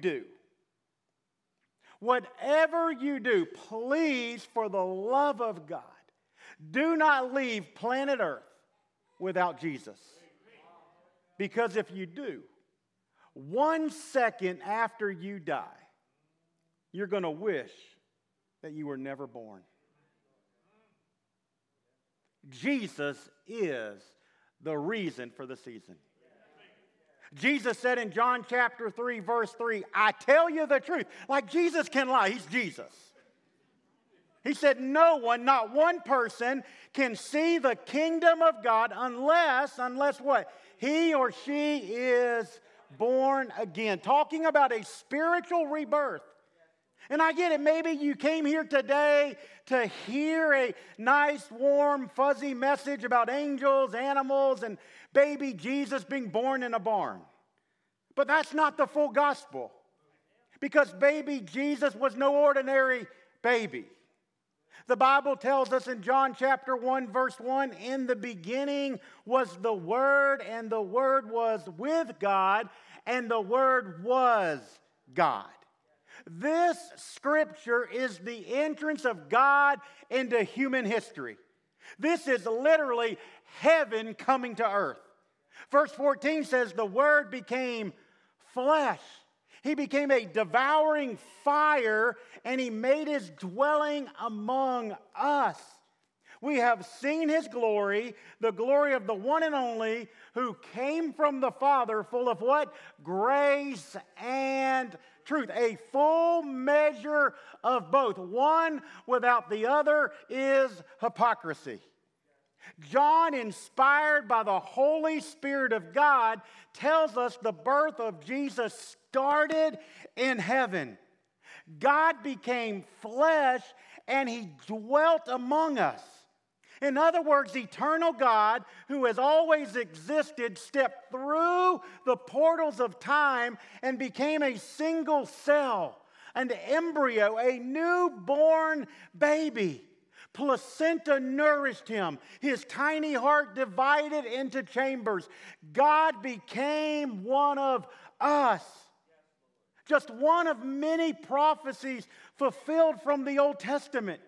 do, whatever you do, please, for the love of God, do not leave planet Earth without Jesus. Because if you do, one second after you die, you're going to wish that you were never born. Jesus is the reason for the season. Jesus said in John chapter 3, verse 3, I tell you the truth. Like Jesus can lie, he's Jesus. He said, No one, not one person, can see the kingdom of God unless, unless what? He or she is born again. Talking about a spiritual rebirth. And I get it. Maybe you came here today to hear a nice, warm, fuzzy message about angels, animals, and baby Jesus being born in a barn. But that's not the full gospel. Because baby Jesus was no ordinary baby. The Bible tells us in John chapter 1, verse 1 in the beginning was the Word, and the Word was with God, and the Word was God. This scripture is the entrance of God into human history. This is literally heaven coming to earth. Verse 14 says, The Word became flesh. He became a devouring fire and he made his dwelling among us. We have seen his glory, the glory of the one and only who came from the Father, full of what? Grace and truth. A full measure of both. One without the other is hypocrisy. John, inspired by the Holy Spirit of God, tells us the birth of Jesus started in heaven. God became flesh and he dwelt among us. In other words, eternal God, who has always existed, stepped through the portals of time and became a single cell, an embryo, a newborn baby. Placenta nourished him. His tiny heart divided into chambers. God became one of us. Just one of many prophecies fulfilled from the Old Testament.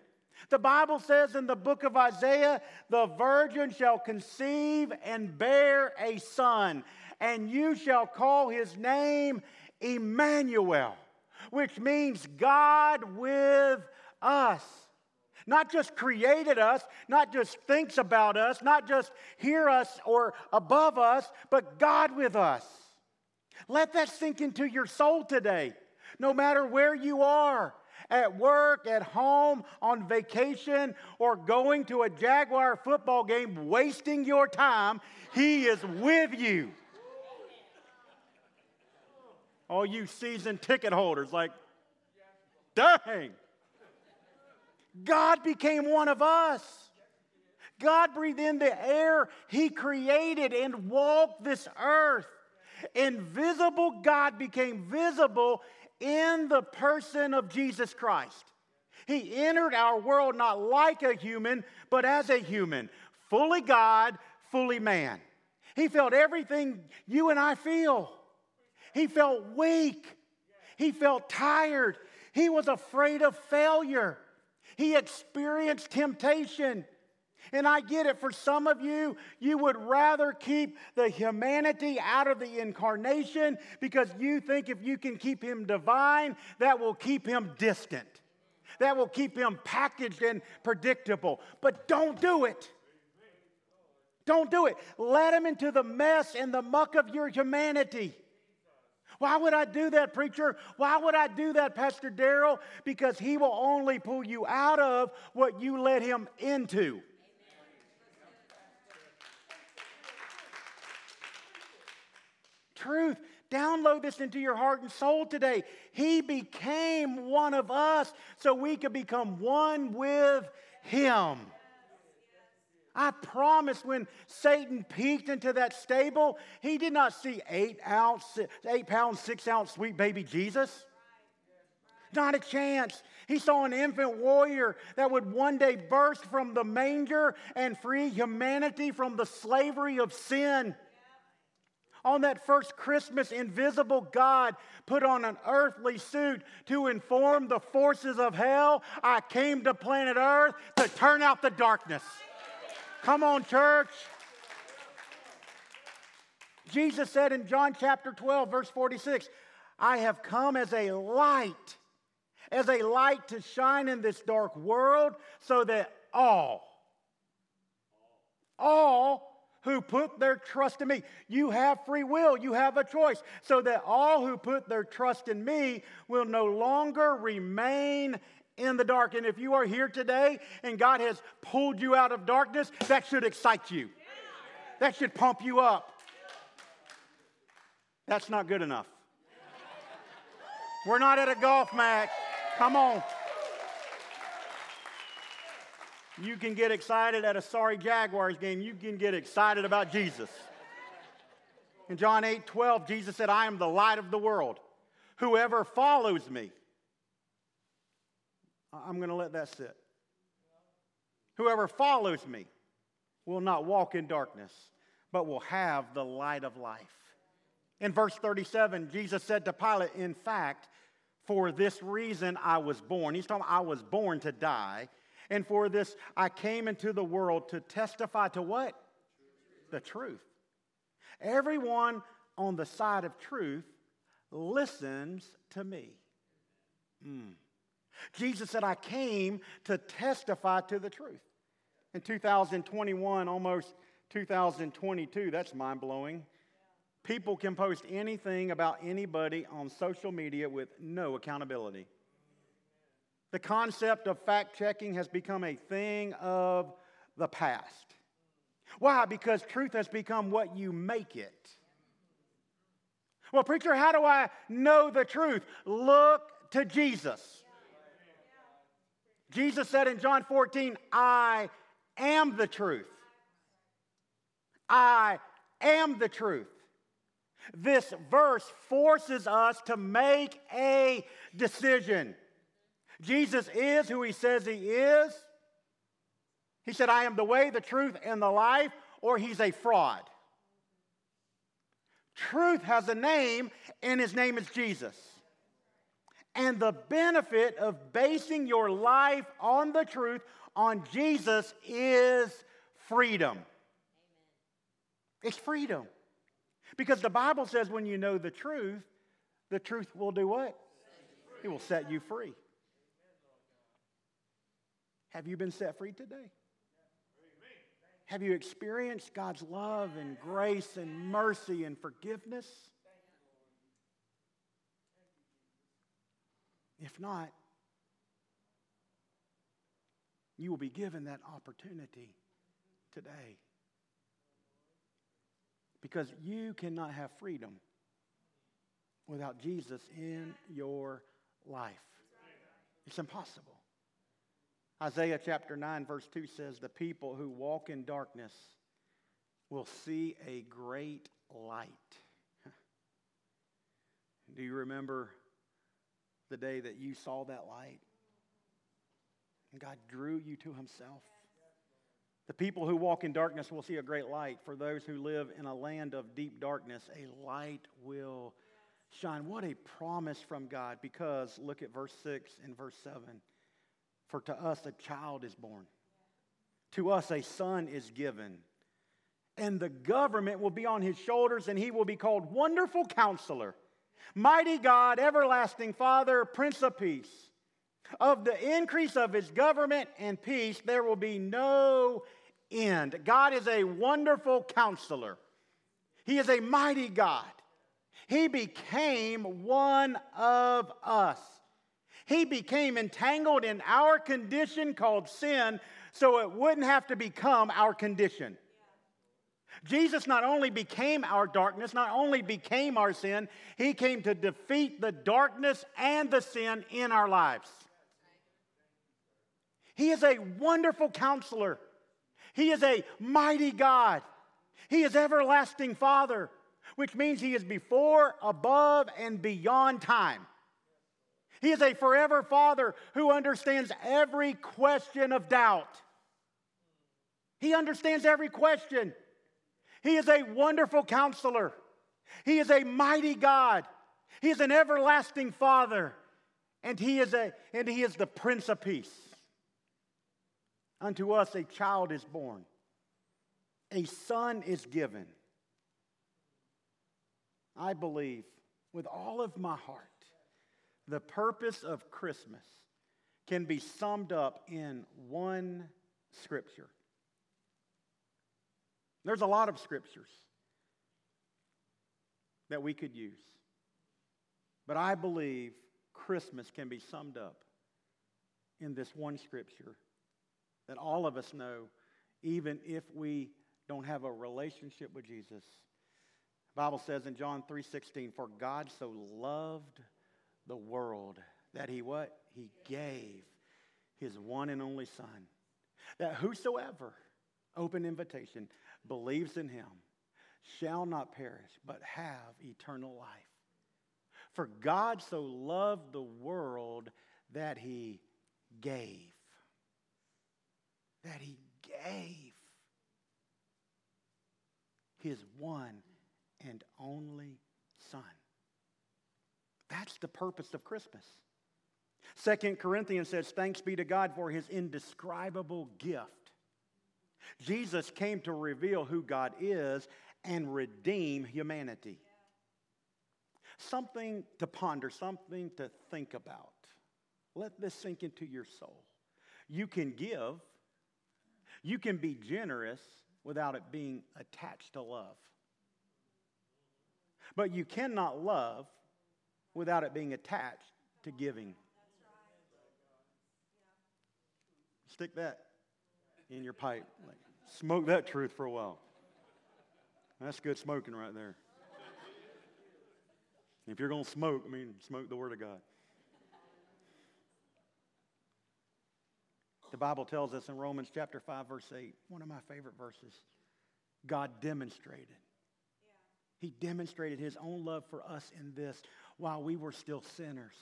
The Bible says in the book of Isaiah, the virgin shall conceive and bear a son, and you shall call his name Emmanuel, which means God with us. Not just created us, not just thinks about us, not just hear us or above us, but God with us. Let that sink into your soul today, no matter where you are at work, at home, on vacation, or going to a Jaguar football game, wasting your time, He is with you. All you season ticket holders, like, dang. God became one of us. God breathed in the air He created and walked this earth. Invisible God became visible in the person of Jesus Christ. He entered our world not like a human, but as a human, fully God, fully man. He felt everything you and I feel. He felt weak. He felt tired. He was afraid of failure. He experienced temptation. And I get it. For some of you, you would rather keep the humanity out of the incarnation because you think if you can keep him divine, that will keep him distant. That will keep him packaged and predictable. But don't do it. Don't do it. Let him into the mess and the muck of your humanity. Why would I do that, preacher? Why would I do that, Pastor Darryl? Because he will only pull you out of what you let him into. Truth. Download this into your heart and soul today. He became one of us so we could become one with Him. I promise when Satan peeked into that stable, he did not see eight ounce, eight pound, six ounce sweet baby Jesus. Not a chance. He saw an infant warrior that would one day burst from the manger and free humanity from the slavery of sin. On that first Christmas, invisible God put on an earthly suit to inform the forces of hell. I came to planet Earth to turn out the darkness. Come on, church. Jesus said in John chapter 12, verse 46, I have come as a light, as a light to shine in this dark world so that all, all who put their trust in me. You have free will, you have a choice, so that all who put their trust in me will no longer remain in the dark. And if you are here today and God has pulled you out of darkness, that should excite you. That should pump you up. That's not good enough. We're not at a golf match. Come on. You can get excited at a sorry Jaguars game. You can get excited about Jesus. In John 8 12, Jesus said, I am the light of the world. Whoever follows me, I'm going to let that sit. Whoever follows me will not walk in darkness, but will have the light of life. In verse 37, Jesus said to Pilate, In fact, for this reason I was born. He's talking, I was born to die and for this, I came into the world to testify to what? The truth. Everyone on the side of truth listens to me. Mm. Jesus said, I came to testify to the truth. In 2021, almost 2022, that's mind blowing. People can post anything about anybody on social media with no accountability. The concept of fact checking has become a thing of the past. Why? Because truth has become what you make it. Well, preacher, how do I know the truth? Look to Jesus. Jesus said in John 14, I am the truth. I am the truth. This verse forces us to make a decision. Jesus is who he says he is. He said, I am the way, the truth, and the life, or he's a fraud. Truth has a name, and his name is Jesus. And the benefit of basing your life on the truth, on Jesus, is freedom. It's freedom. Because the Bible says when you know the truth, the truth will do what? It will set you free. Have you been set free today? Have you experienced God's love and grace and mercy and forgiveness? If not, you will be given that opportunity today. Because you cannot have freedom without Jesus in your life. It's impossible. Isaiah chapter 9, verse 2 says, The people who walk in darkness will see a great light. Do you remember the day that you saw that light? And God drew you to Himself. The people who walk in darkness will see a great light. For those who live in a land of deep darkness, a light will shine. What a promise from God, because look at verse 6 and verse 7. For to us a child is born, to us a son is given, and the government will be on his shoulders, and he will be called Wonderful Counselor, Mighty God, Everlasting Father, Prince of Peace. Of the increase of his government and peace, there will be no end. God is a wonderful counselor. He is a mighty God. He became one of us. He became entangled in our condition called sin so it wouldn't have to become our condition. Jesus not only became our darkness, not only became our sin, he came to defeat the darkness and the sin in our lives. He is a wonderful counselor. He is a mighty God. He is everlasting Father, which means he is before, above, and beyond time. He is a forever Father who understands every question of doubt. He understands every question. He is a wonderful counselor. He is a mighty God. He is an everlasting Father. And he is, a, and he is the Prince of Peace. Unto us a child is born, a son is given. I believe with all of my heart the purpose of Christmas can be summed up in one scripture. There's a lot of scriptures that we could use. But I believe Christmas can be summed up in this one scripture that all of us know, even if we don't have a relationship with Jesus. The Bible says in John 3:16, "For God so loved the world that he what? He gave his one and only son. That whosoever, open invitation, believes in him shall not perish, but have eternal life. For God so loved the world that he gave. That he gave his one and only Son. That's the purpose of Christmas. Second Corinthians says, Thanks be to God for his indescribable gift. Jesus came to reveal who God is and redeem humanity. Something to ponder, something to think about. Let this sink into your soul. You can give, you can be generous without it being attached to love. But you cannot love without it being attached to giving. Stick that in your pipe. Like, smoke that truth for a while. That's good smoking right there. If you're going to smoke, I mean, smoke the Word of God. The Bible tells us in Romans chapter 5, verse 8, one of my favorite verses God demonstrated. He demonstrated his own love for us in this while we were still sinners.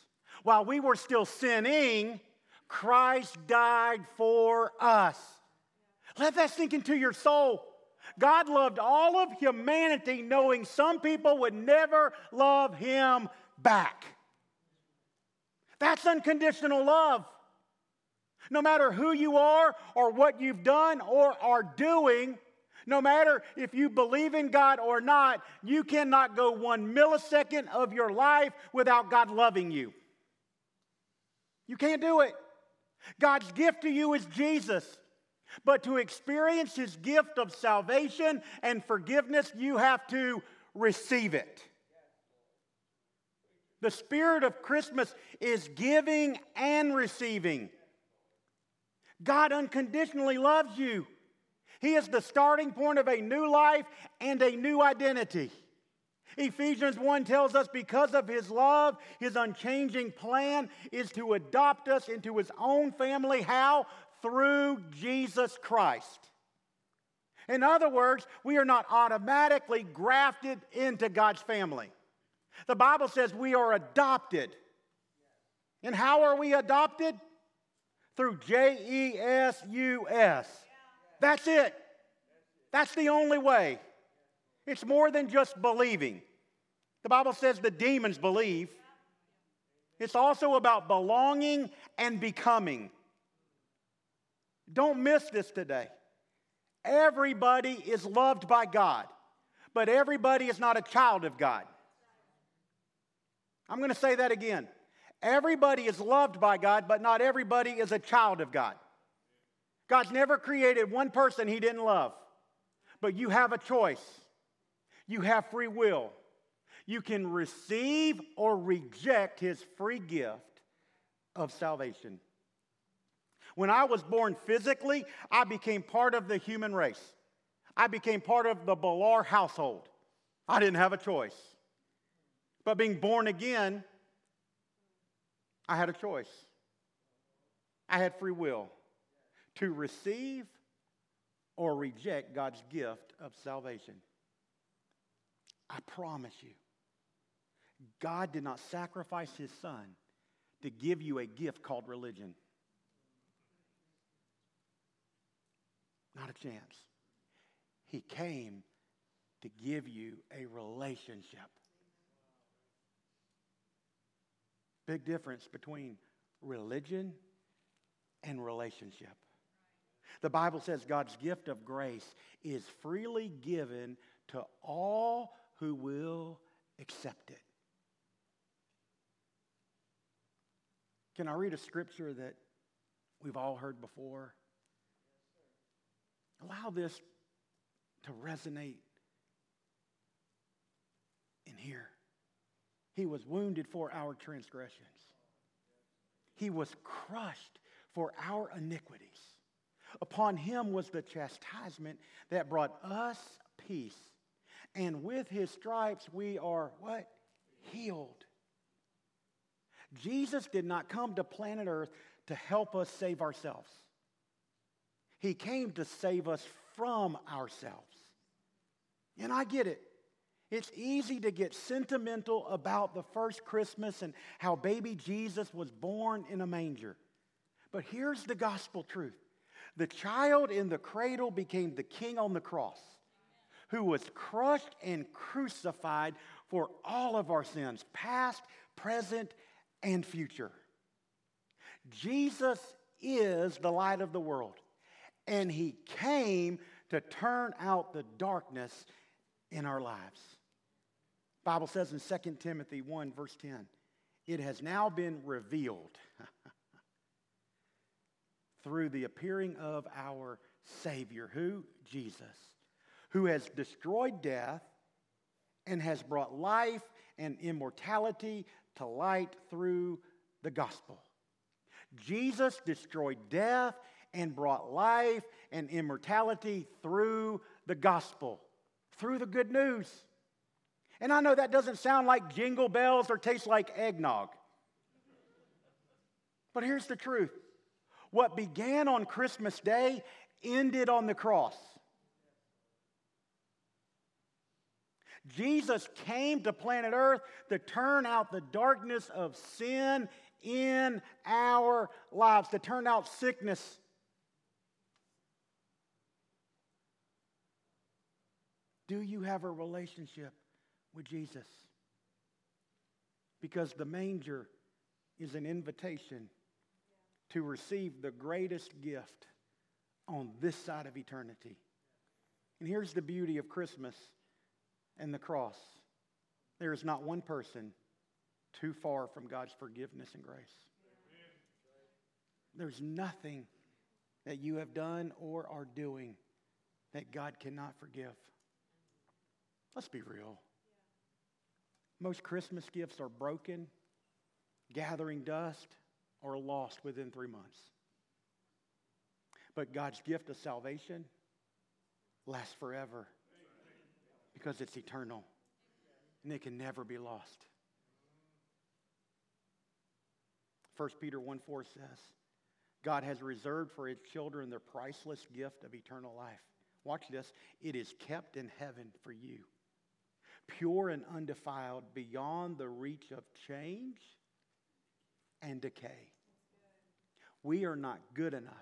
While we were still sinning, Christ died for us. Let that sink into your soul. God loved all of humanity, knowing some people would never love him back. That's unconditional love. No matter who you are or what you've done or are doing, no matter if you believe in God or not, you cannot go one millisecond of your life without God loving you. You can't do it. God's gift to you is Jesus. But to experience his gift of salvation and forgiveness, you have to receive it. The spirit of Christmas is giving and receiving. God unconditionally loves you. He is the starting point of a new life and a new identity. Ephesians 1 tells us because of his love, his unchanging plan is to adopt us into his own family. How? Through Jesus Christ. In other words, we are not automatically grafted into God's family. The Bible says we are adopted. And how are we adopted? Through J E S U S. That's it. That's the only way. It's more than just believing. The Bible says the demons believe. It's also about belonging and becoming. Don't miss this today. Everybody is loved by God, but everybody is not a child of God. I'm going to say that again. Everybody is loved by God, but not everybody is a child of God. God's never created one person he didn't love, but you have a choice. You have free will. You can receive or reject his free gift of salvation. When I was born physically, I became part of the human race. I became part of the Bellar household. I didn't have a choice. But being born again, I had a choice. I had free will to receive or reject God's gift of salvation. I promise you, God did not sacrifice his son to give you a gift called religion. Not a chance. He came to give you a relationship. Big difference between religion and relationship. The Bible says God's gift of grace is freely given to all who will accept it. Can I read a scripture that we've all heard before? Allow this to resonate in here. He was wounded for our transgressions. He was crushed for our iniquities. Upon him was the chastisement that brought us peace. And with his stripes we are what? Healed. Jesus did not come to planet Earth to help us save ourselves. He came to save us from ourselves. And I get it. It's easy to get sentimental about the first Christmas and how baby Jesus was born in a manger. But here's the gospel truth the child in the cradle became the king on the cross, who was crushed and crucified for all of our sins, past, present, and future. Jesus is the light of the world, and he came to turn out the darkness in our lives. Bible says in 2 Timothy 1 verse 10, it has now been revealed through the appearing of our Savior, who? Jesus, who has destroyed death and has brought life and immortality to light through the gospel. Jesus destroyed death and brought life and immortality through the gospel, through the good news. And I know that doesn't sound like jingle bells or taste like eggnog. But here's the truth what began on Christmas Day ended on the cross. Jesus came to planet Earth to turn out the darkness of sin in our lives, to turn out sickness. Do you have a relationship with Jesus? Because the manger is an invitation to receive the greatest gift on this side of eternity. And here's the beauty of Christmas and the cross there is not one person too far from God's forgiveness and grace. There's nothing that you have done or are doing that God cannot forgive. Let's be real. Most Christmas gifts are broken, gathering dust, or lost within three months. But God's gift of salvation lasts forever because it's eternal and it can never be lost. 1 Peter 1 4 says, God has reserved for his children the priceless gift of eternal life. Watch this. It is kept in heaven for you, pure and undefiled, beyond the reach of change and decay. We are not good enough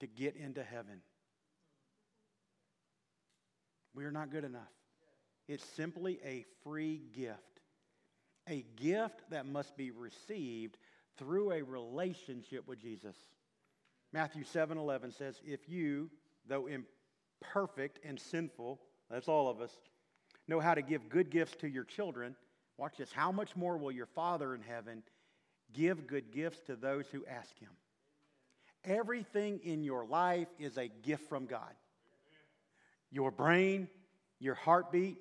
to get into heaven. We are not good enough. It's simply a free gift, a gift that must be received through a relationship with Jesus. Matthew 7 11 says, If you, though imperfect and sinful, that's all of us, know how to give good gifts to your children, watch this, how much more will your Father in heaven give good gifts to those who ask Him? Everything in your life is a gift from God. Your brain, your heartbeat,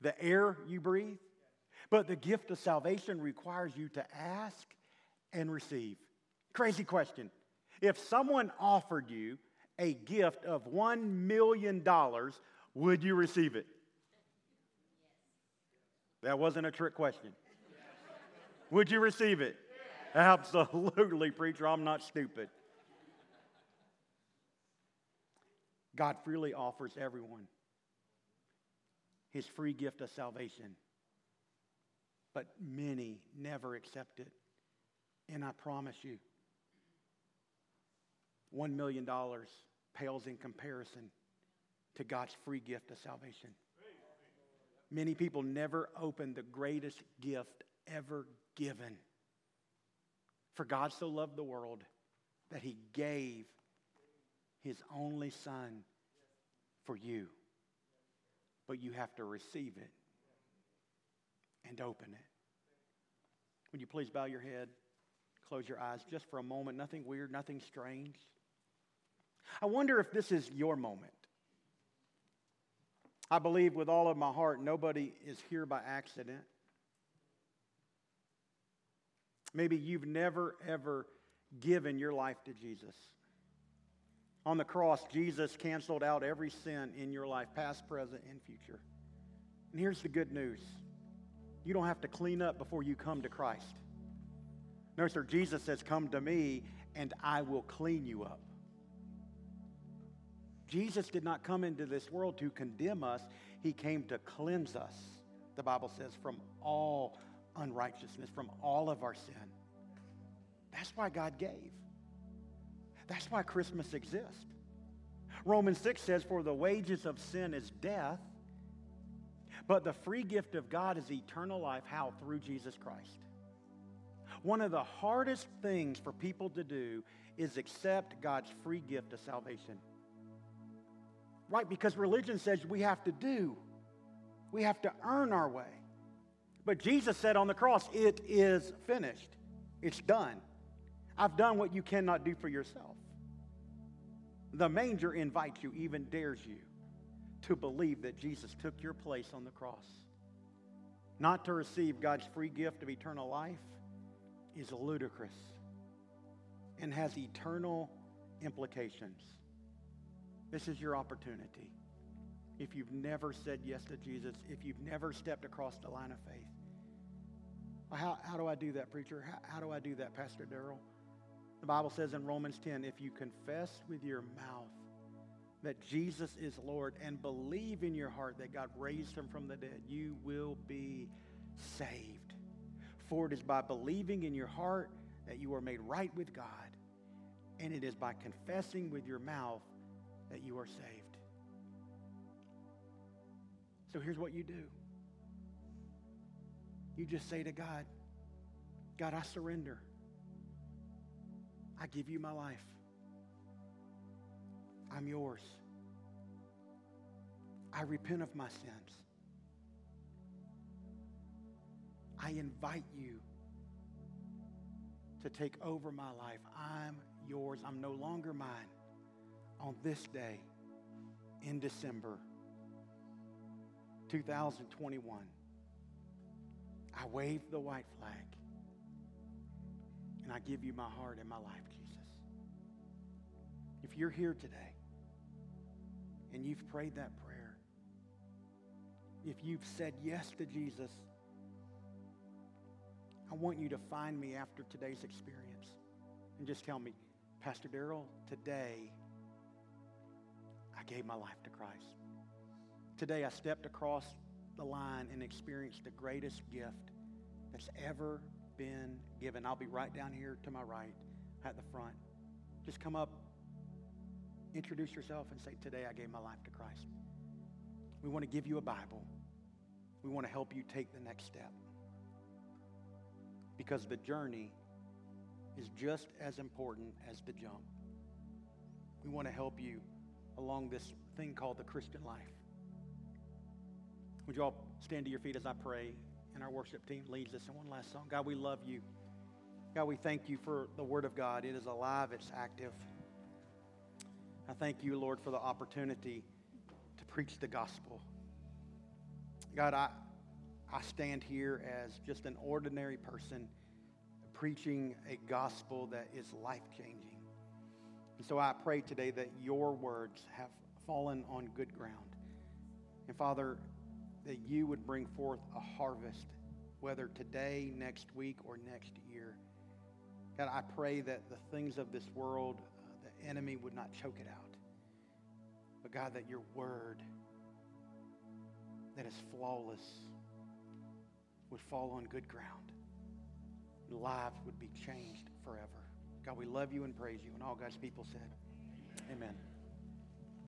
the air you breathe. But the gift of salvation requires you to ask and receive. Crazy question. If someone offered you a gift of $1 million, would you receive it? That wasn't a trick question. Would you receive it? Absolutely, preacher. I'm not stupid. God freely offers everyone his free gift of salvation. But many never accept it. And I promise you, $1 million pales in comparison to God's free gift of salvation. Many people never open the greatest gift ever given. For God so loved the world that he gave his only son for you. But you have to receive it and open it. Would you please bow your head, close your eyes just for a moment? Nothing weird, nothing strange. I wonder if this is your moment. I believe with all of my heart nobody is here by accident. Maybe you've never, ever given your life to Jesus. On the cross, Jesus canceled out every sin in your life, past, present, and future. And here's the good news you don't have to clean up before you come to Christ. No, sir, Jesus says, Come to me, and I will clean you up. Jesus did not come into this world to condemn us, He came to cleanse us, the Bible says, from all unrighteousness, from all of our sin. That's why God gave. That's why Christmas exists. Romans 6 says, For the wages of sin is death, but the free gift of God is eternal life. How? Through Jesus Christ. One of the hardest things for people to do is accept God's free gift of salvation. Right? Because religion says we have to do, we have to earn our way. But Jesus said on the cross, It is finished, it's done. I've done what you cannot do for yourself. The manger invites you, even dares you, to believe that Jesus took your place on the cross. Not to receive God's free gift of eternal life is ludicrous and has eternal implications. This is your opportunity. If you've never said yes to Jesus, if you've never stepped across the line of faith, how, how do I do that, preacher? How, how do I do that, Pastor Darryl? The Bible says in Romans 10 if you confess with your mouth that Jesus is Lord and believe in your heart that God raised him from the dead, you will be saved. For it is by believing in your heart that you are made right with God, and it is by confessing with your mouth that you are saved. So here's what you do you just say to God, God, I surrender. I give you my life. I'm yours. I repent of my sins. I invite you to take over my life. I'm yours. I'm no longer mine. On this day in December 2021, I wave the white flag and I give you my heart and my life, Jesus. If you're here today and you've prayed that prayer, if you've said yes to Jesus, I want you to find me after today's experience and just tell me, Pastor Darryl, today I gave my life to Christ. Today I stepped across the line and experienced the greatest gift that's ever been given. I'll be right down here to my right at the front. Just come up, introduce yourself, and say, Today I gave my life to Christ. We want to give you a Bible. We want to help you take the next step. Because the journey is just as important as the jump. We want to help you along this thing called the Christian life. Would you all stand to your feet as I pray? and our worship team leads us in one last song. God, we love you. God, we thank you for the Word of God. It is alive, it's active. I thank you, Lord, for the opportunity to preach the gospel. God, I, I stand here as just an ordinary person preaching a gospel that is life changing. And so I pray today that your words have fallen on good ground. And Father, that you would bring forth a harvest, whether today, next week, or next year. God, I pray that the things of this world, uh, the enemy would not choke it out. But God, that your word that is flawless would fall on good ground. Lives would be changed forever. God, we love you and praise you. And all God's people said, Amen.